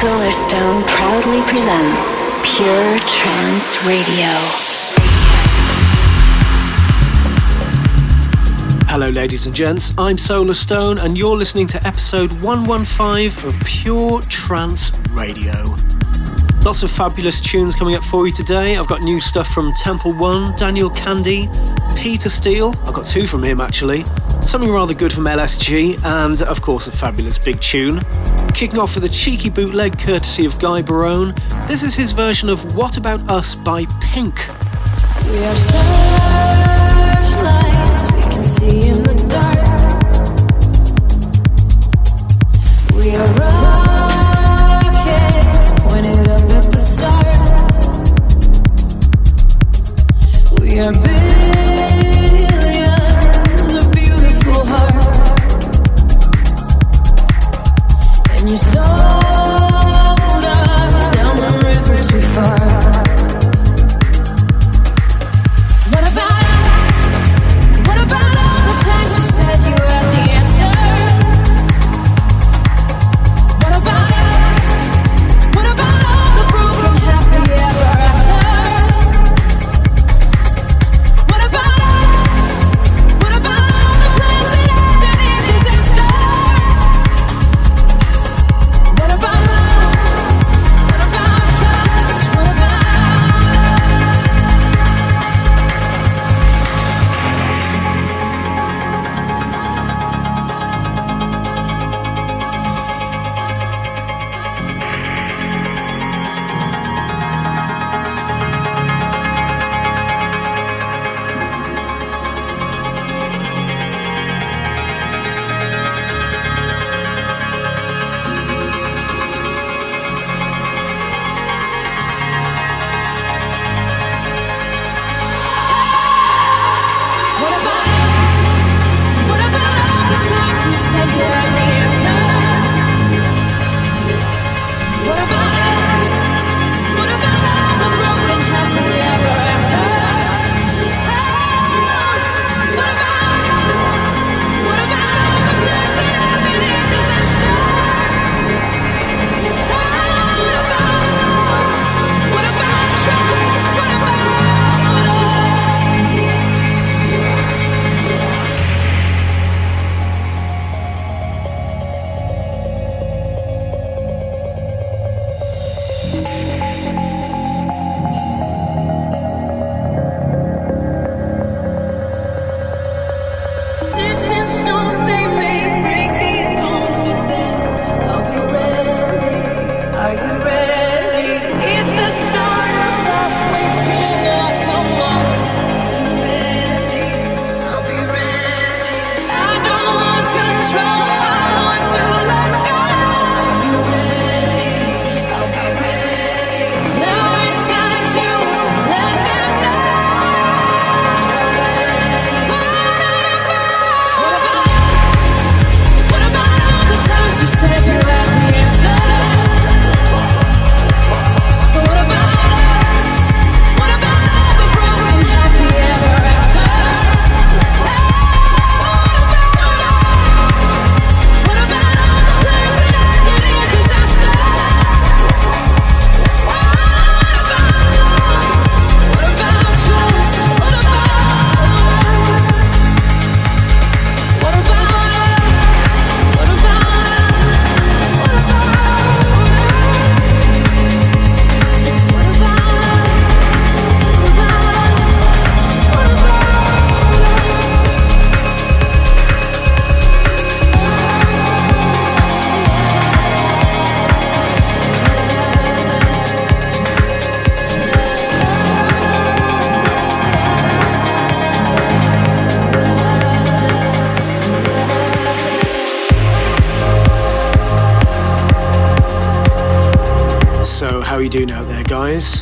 Solarstone proudly presents Pure Trance Radio. Hello, ladies and gents. I'm Solarstone, and you're listening to episode 115 of Pure Trance Radio. Lots of fabulous tunes coming up for you today. I've got new stuff from Temple One, Daniel Kandi, Peter Steele. I've got two from him actually. Something rather good from LSG, and of course, a fabulous big tune. Kicking off with a cheeky bootleg courtesy of Gai Barone. This is his version of What About Us by Pink. We are searchlights we can see in the dark. We are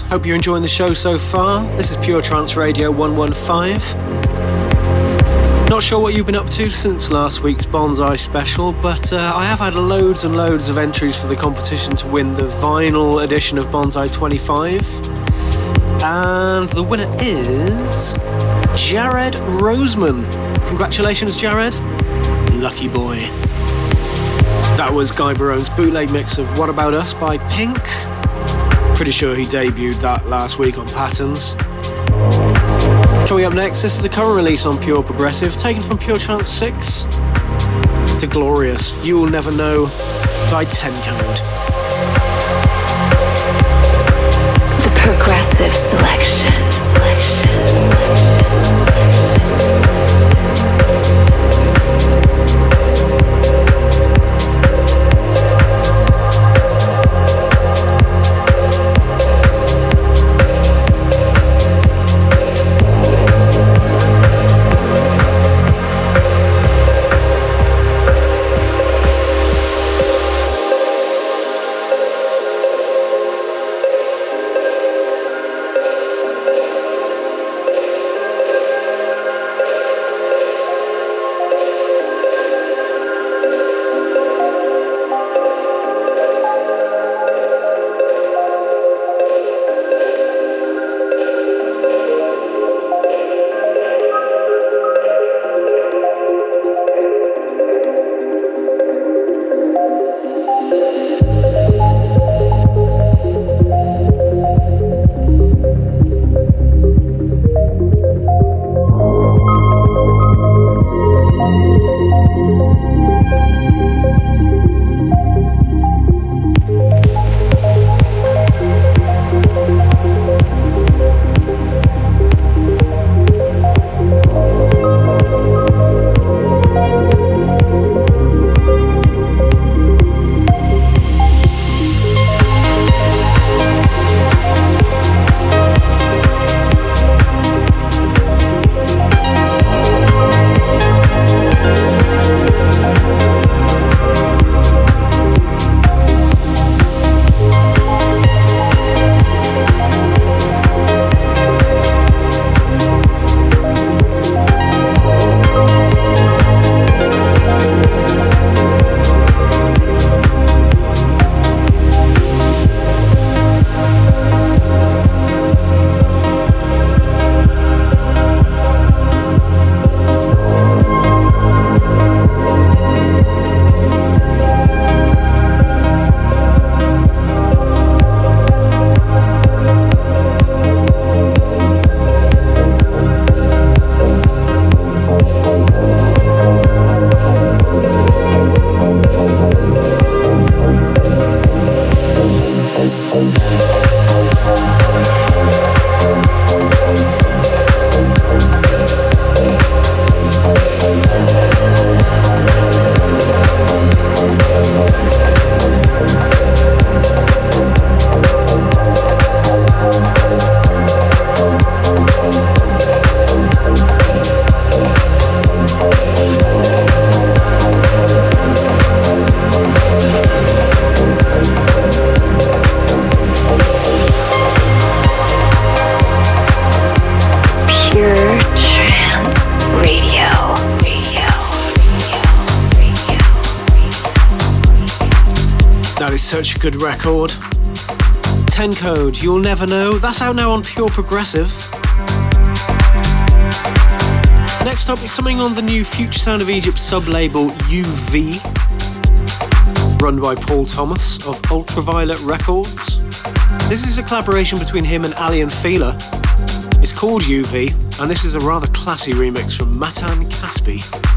Hope you're enjoying the show so far. This is Pure Trance Radio 115. Not sure what you've been up to since last week's Bonsai special, but uh, I have had loads and loads of entries for the competition to win the vinyl edition of Bonsai 25. And the winner is Jared Roseman. Congratulations, Jared. Lucky boy. That was Gai Barone's bootleg mix of What About Us by Pink. Pretty sure he debuted that last week on Patterns. Coming up next, this is the current release on Pure Progressive, taken from Pure Trance 6. It's a glorious You Will Never Know by 10 Code. The Progressive Selection. good record. 10 Code, You'll Never Know. That's out now on Pure Progressive. Next up is something on the new Future Sound of Egypt sub label UV, run by Paul Thomas of Ultraviolet Records. This is a collaboration between him and Aly & Fila. It's called UV, and this is a rather classy remix from Matan Caspi.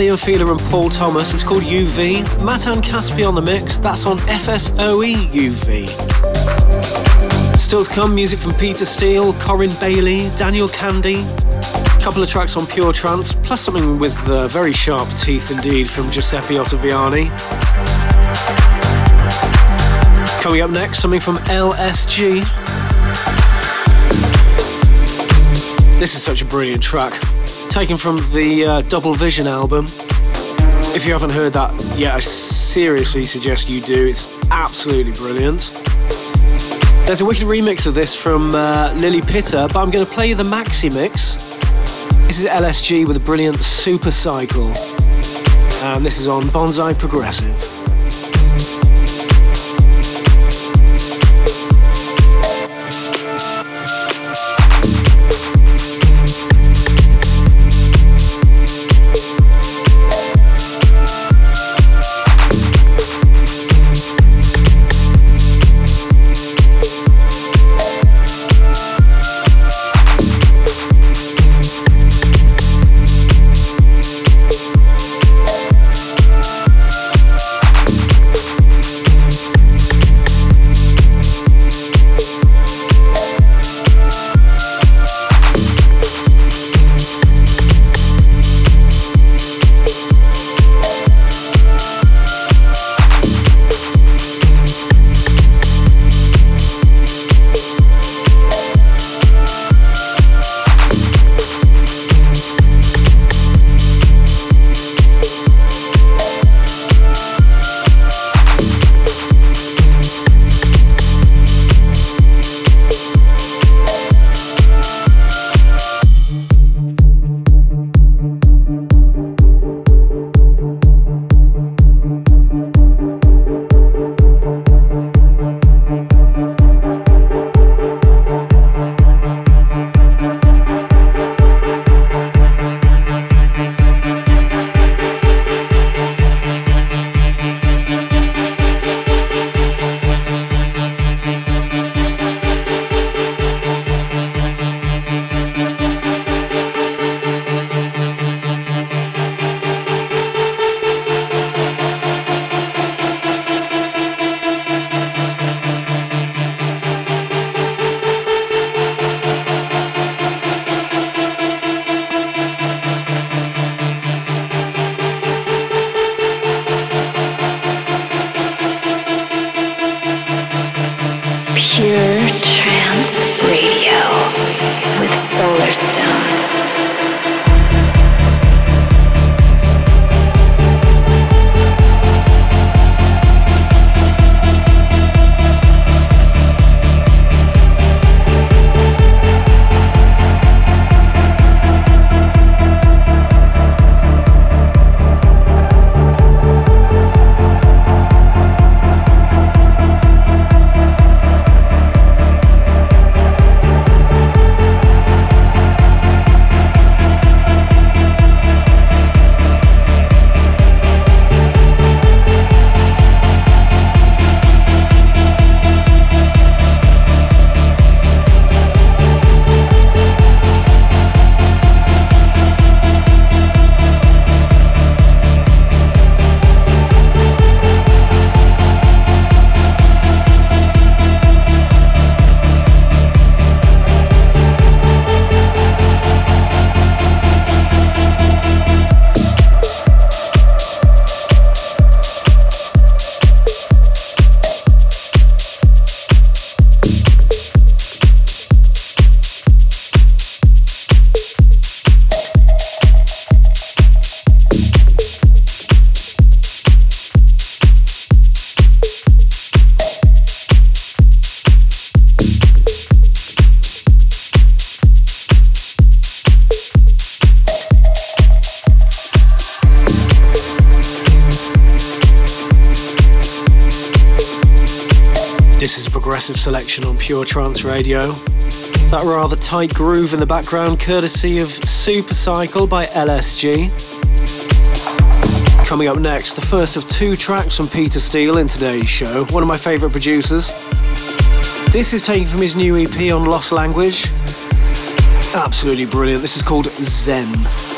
Aly & Fila and Paul Thomas. It's called UV. Matan Caspi on the mix. That's on FSOE UV. Still to come, music from Peter Steele, Corin Bailey, Daniel Kandi. A couple of tracks on Pure Trance, plus something with uh, very sharp teeth indeed from Giuseppe Ottaviani. Coming up next, something from LSG. This is such a brilliant track, taken from the uh, Double Vision album. If you haven't heard that yet, I seriously suggest you do. It's absolutely brilliant. There's a wicked remix of this from uh, Lily Pitter, but I'm going to play you the maxi mix. This is LSG with a brilliant Super Cycle, and this is on Bonsai Progressive. Selection on Pure Trance Radio. That rather tight groove in the background, courtesy of Super Cycle by LSG. Coming up next, the first of two tracks from Peter Steele in today's show, one of my favourite producers. This is taken from his new EP on Lost Language. Absolutely brilliant. This is called Zen.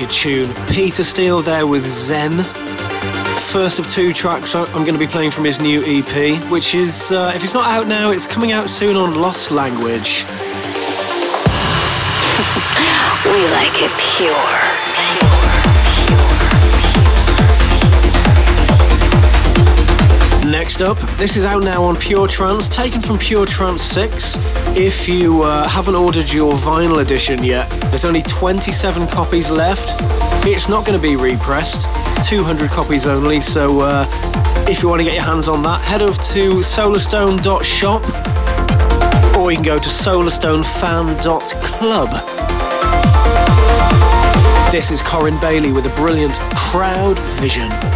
Wicked, tune. Peter Steele there with Zen. First of two tracks I'm going to be playing from his new EP, which is, uh, if it's not out now, it's coming out soon on Lost Language. we like it pure. Next up, this is out now on Pure Trance, taken from Pure Trance 6. If you uh, haven't ordered your vinyl edition yet, there's only 27 copies left. It's not going to be repressed, 200 copies only, so uh, if you want to get your hands on that, head over to solarstone.shop or you can go to solarstonefan.club. This is Corin Bailey with a brilliant Crowd Vision.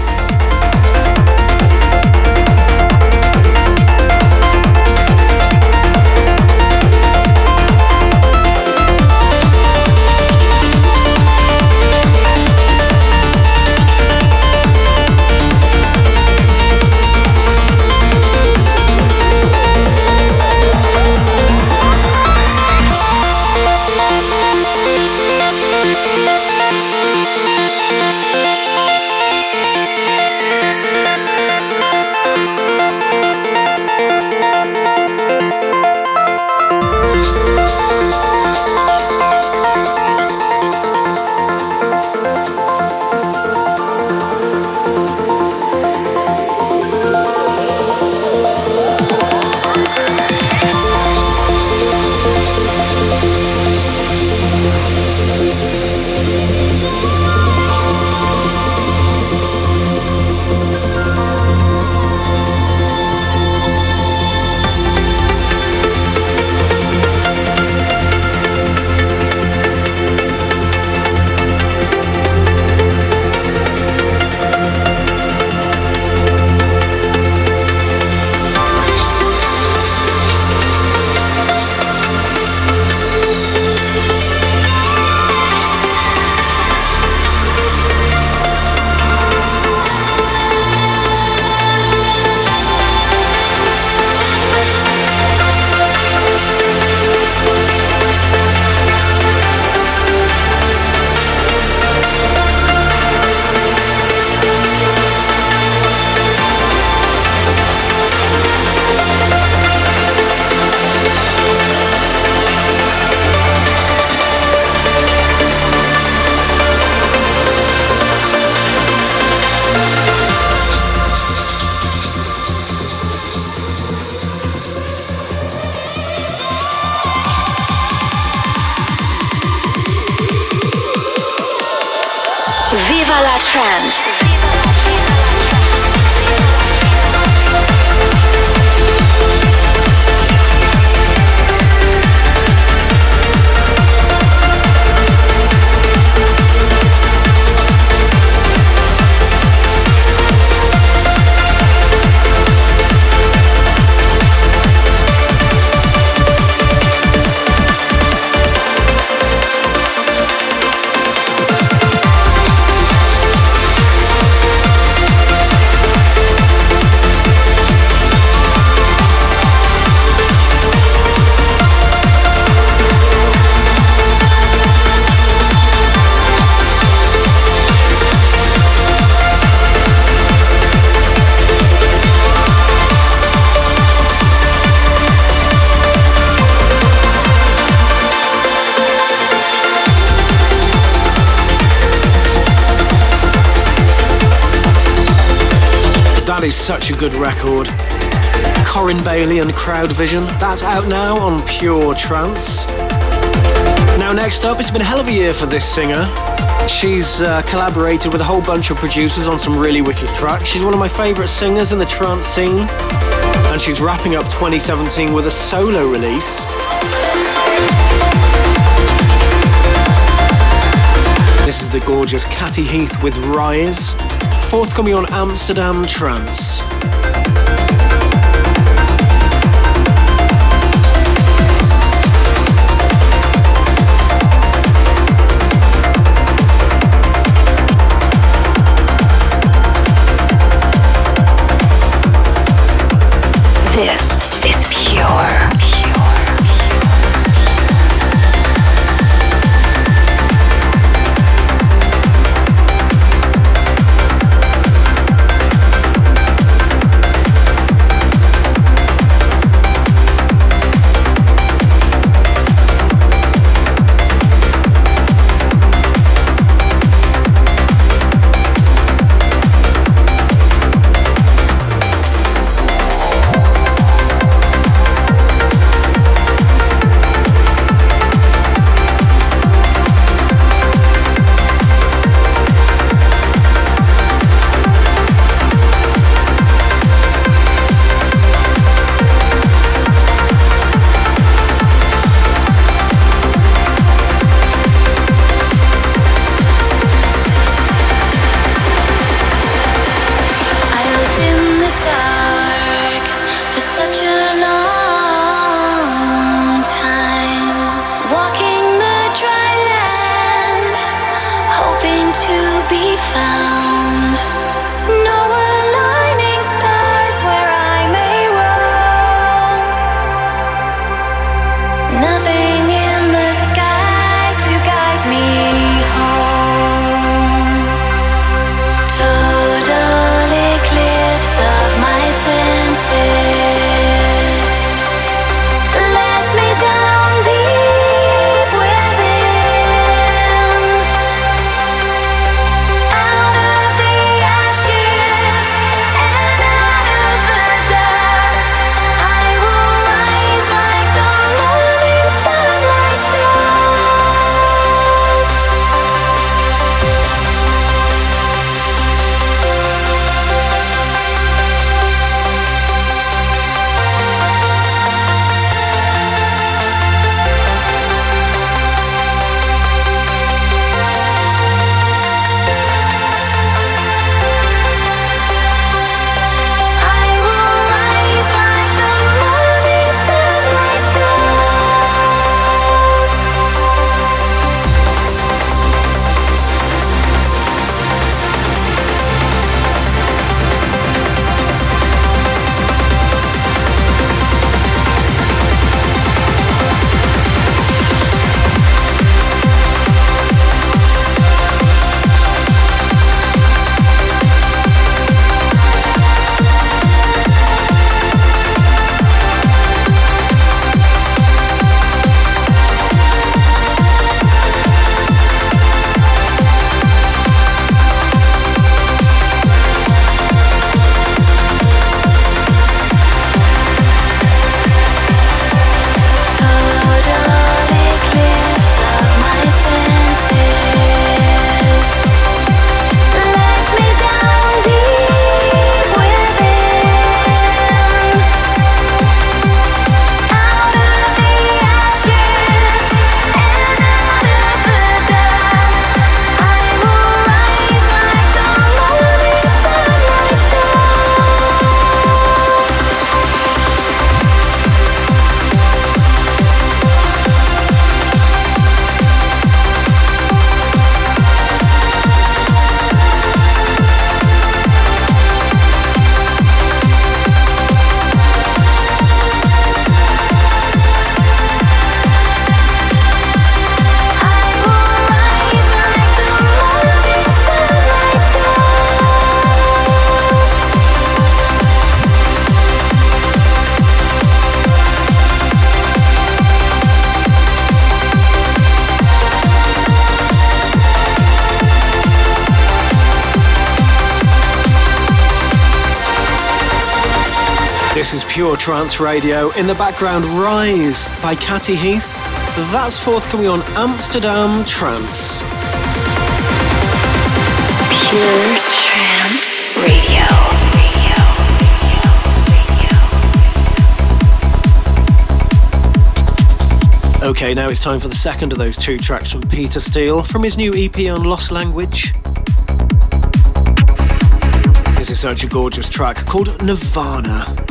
trance. Is such a good record. Corin Bailey and Crowd Vision. That's out now on Pure Trance. Now, next up, it's been a hell of a year for this singer. She's uh, collaborated with a whole bunch of producers on some really wicked tracks. She's one of my favourite singers in the trance scene, and she's wrapping up 2017 with a solo release. This is the gorgeous Katty Heath with Rise forthcoming on Amsterdam Trance. Trance Radio. In the background, Rise by Katty Heath. That's forthcoming on Amsterdam Trance. Pure Trance Radio. Okay, now it's time for the second of those two tracks from Peter Steele from his new EP on Lost Language. This is such a gorgeous track called Nirvana.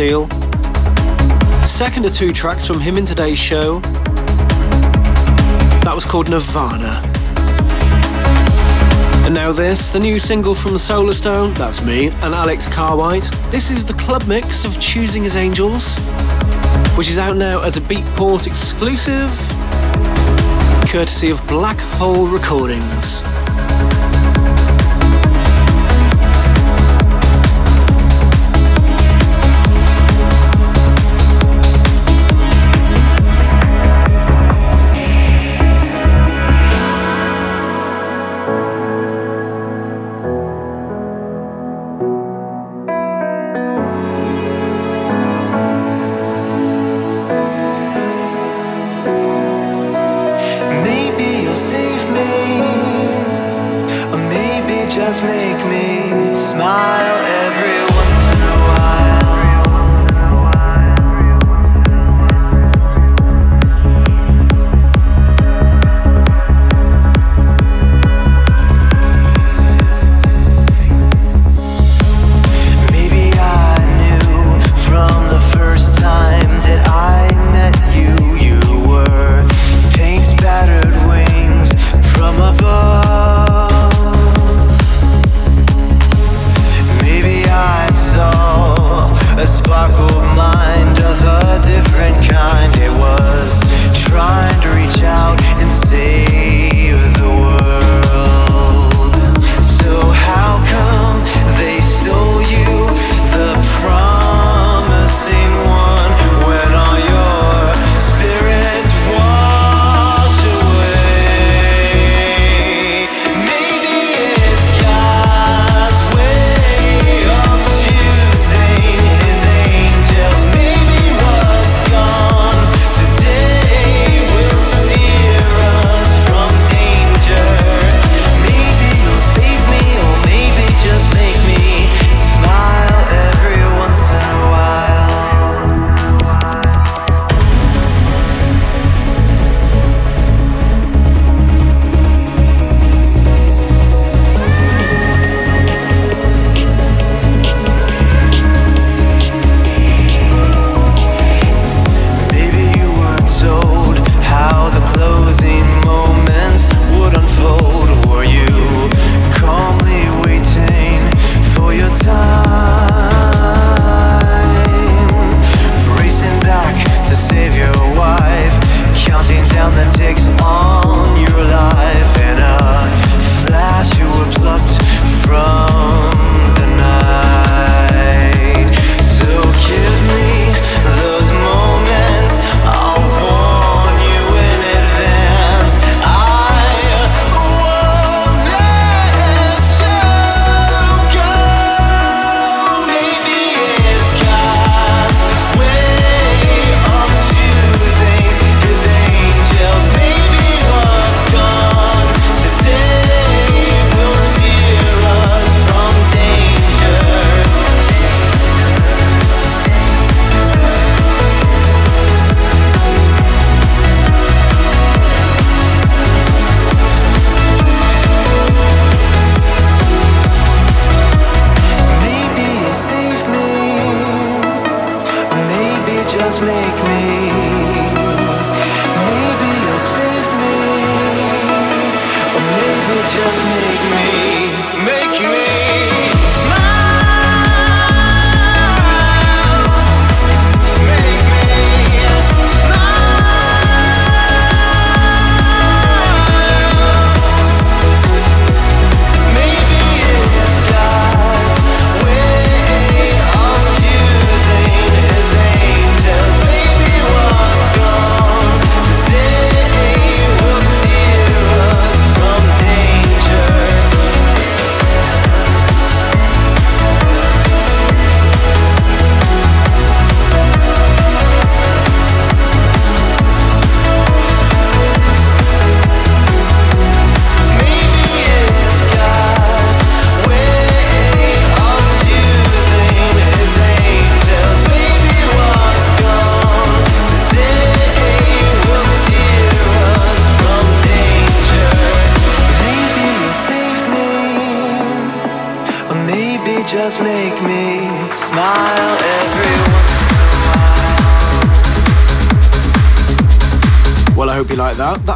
Steele. Second of two tracks from him in today's show. That was called Nirvana. And now this, the new single from Solarstone, that's me, and Alex Carwhite. This is the club mix of Choosing His Angels, which is out now as a Beatport exclusive, courtesy of Black Hole Recordings.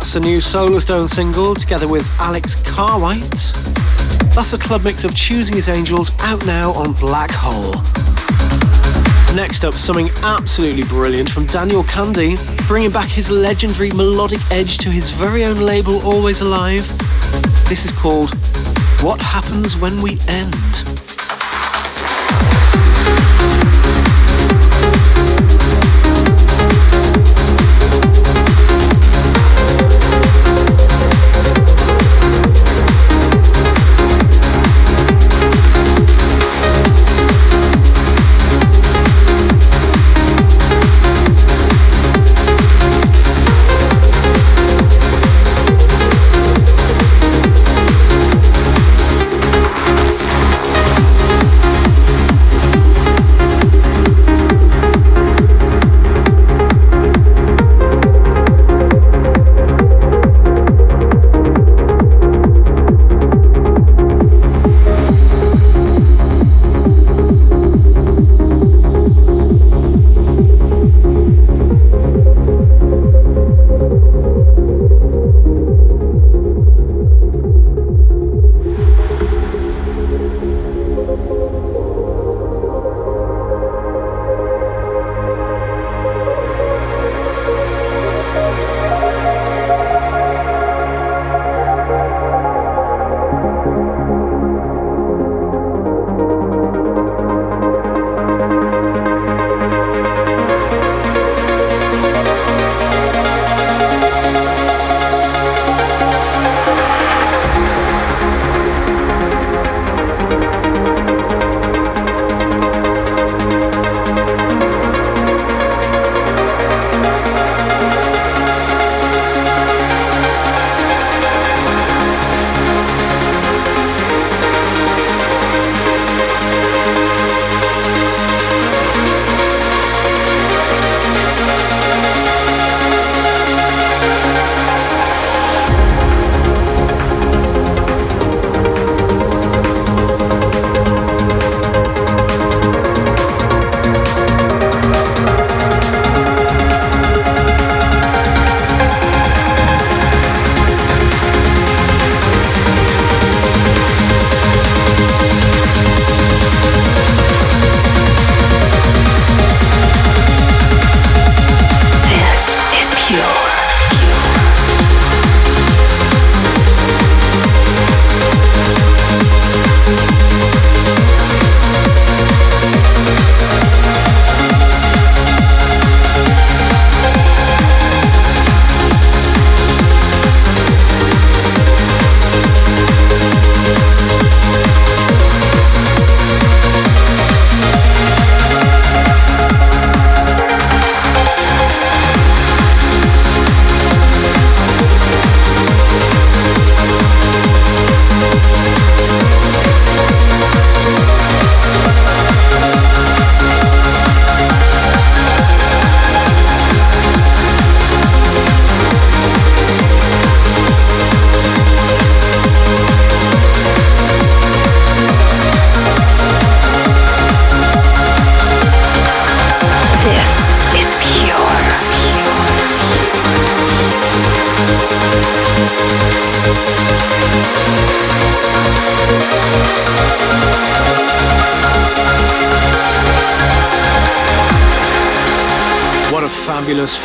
That's the new Solarstone single together with Alex Carwhite. That's a club mix of Choosing His Angels out now on Black Hole. Next up, something absolutely brilliant from Daniel Kandi, bringing back his legendary melodic edge to his very own label, Always Alive. This is called What Happens When We End.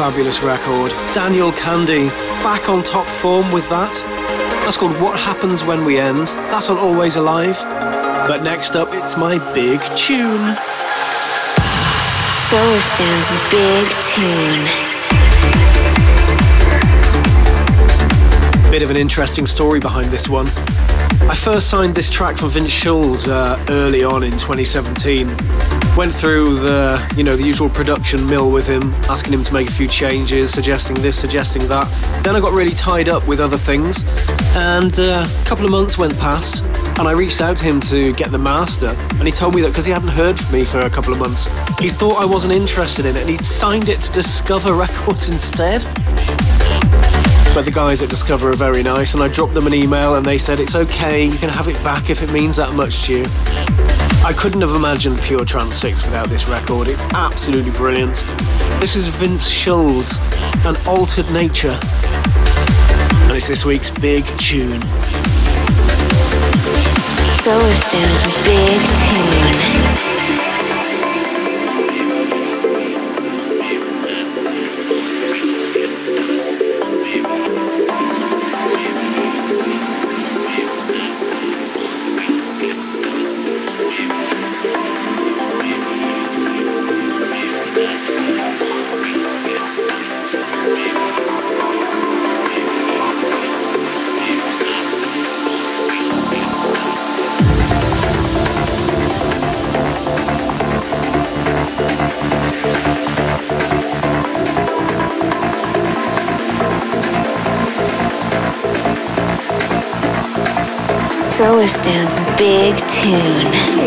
Fabulous, record. Daniel Kandi, back on top form with that. That's called What Happens When We End. That's on Always Alive. But next up, it's my big tune. Solarstone's big tune. Bit of an interesting story behind this one. I first signed this track from Vince Schulz uh, early on in 2017. Went through the, you know, the usual production mill with him, asking him to make a few changes, suggesting this, suggesting that. Then I got really tied up with other things, and uh, a couple of months went past, and I reached out to him to get the master, and he told me that because he hadn't heard from me for a couple of months, he thought I wasn't interested in it, and he'd signed it to Discover Records instead. But the guys at Discover are very nice, and I dropped them an email and they said it's okay, you can have it back if it means that much to you. I couldn't have imagined Pure Trance 6 without this record. It's absolutely brilliant. This is Vince Schulz and Altered Nature. And it's this week's big tune. Solarstone's big tune. Solarstone's big tune.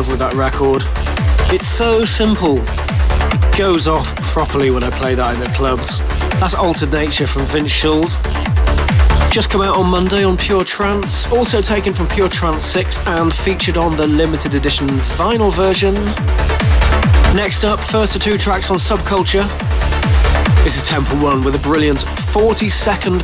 Love with that record. It's so simple. It goes off properly when I play that in the clubs. That's Altered Nature from Vince Schulz. Just come out on Monday on Pure Trance. Also taken from Pure Trance 6 and featured on the limited edition vinyl version. Next up, first of two tracks on Subculture. This is Temple One with a brilliant 40 second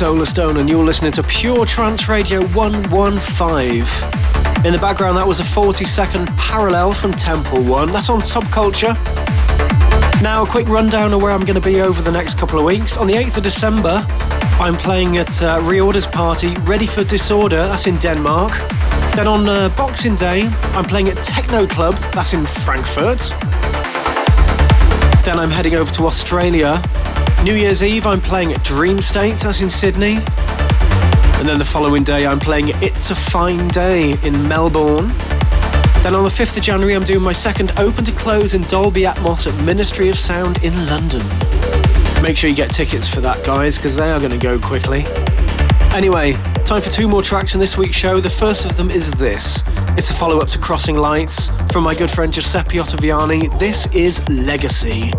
parallel. Solarstone, and you're listening to Pure Trance Radio 115. In the background, that was a 40 second parallel from Temple One. That's on Subculture. Now, a quick rundown of where I'm going to be over the next couple of weeks. On the 8th of December, I'm playing at uh, Reorders Party, Ready for Disorder, that's in Denmark. Then on uh, Boxing Day, I'm playing at Techno Club, that's in Frankfurt. Then I'm heading over to Australia. New Year's Eve, I'm playing at Dream State, that's in Sydney. And then the following day, I'm playing It's a Fine Day in Melbourne. Then on the 5th of January, I'm doing my second open to close in Dolby Atmos at Ministry of Sound in London. Make sure you get tickets for that, guys, because they are going to go quickly. Anyway, time for two more tracks in this week's show. The first of them is this. It's a follow up to Crossing Lights from my good friend Giuseppe Ottaviani. This is Legacy.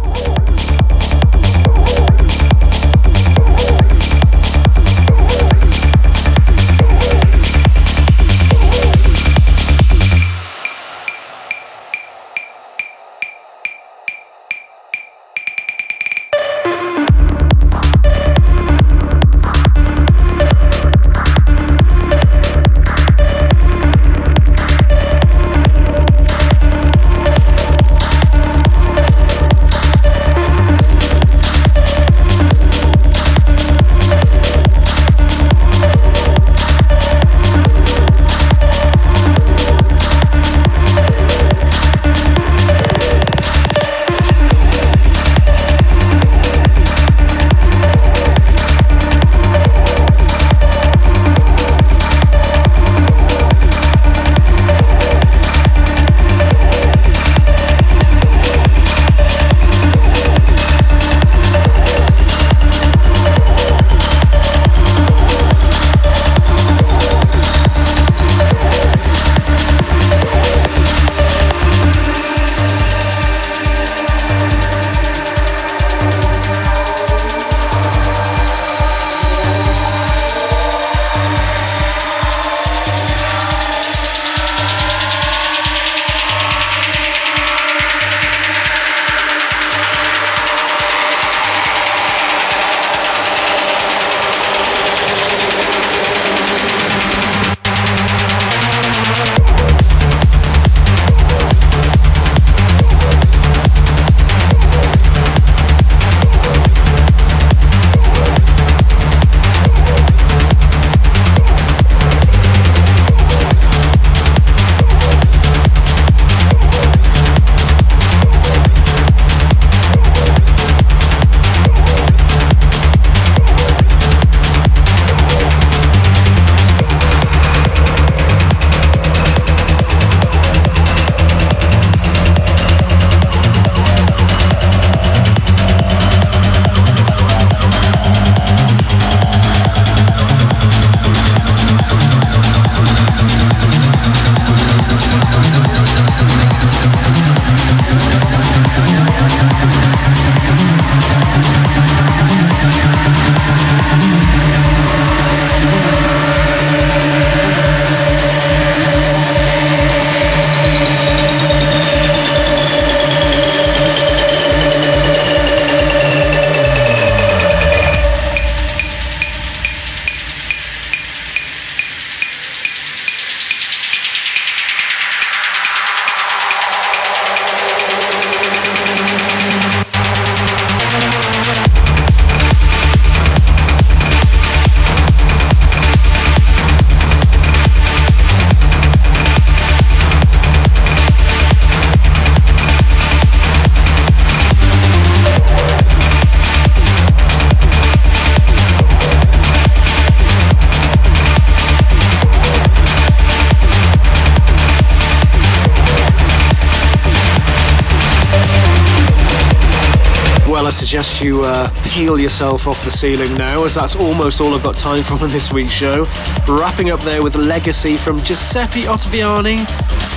You uh, peel yourself off the ceiling now, as that's almost all I've got time for on this week's show. Wrapping up there with Legacy from Giuseppe Ottaviani,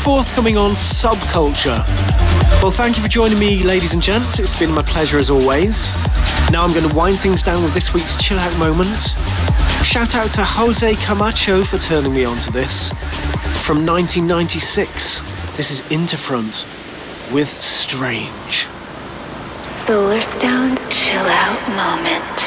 forthcoming on Subculture. Well, thank you for joining me, ladies and gents. It's been my pleasure as always. Now I'm going to wind things down with this week's chill out moment. Shout out to Jose Camacho for turning me on to this. From 1996, this is Interfront with Strange. Solarstone's chill out moment.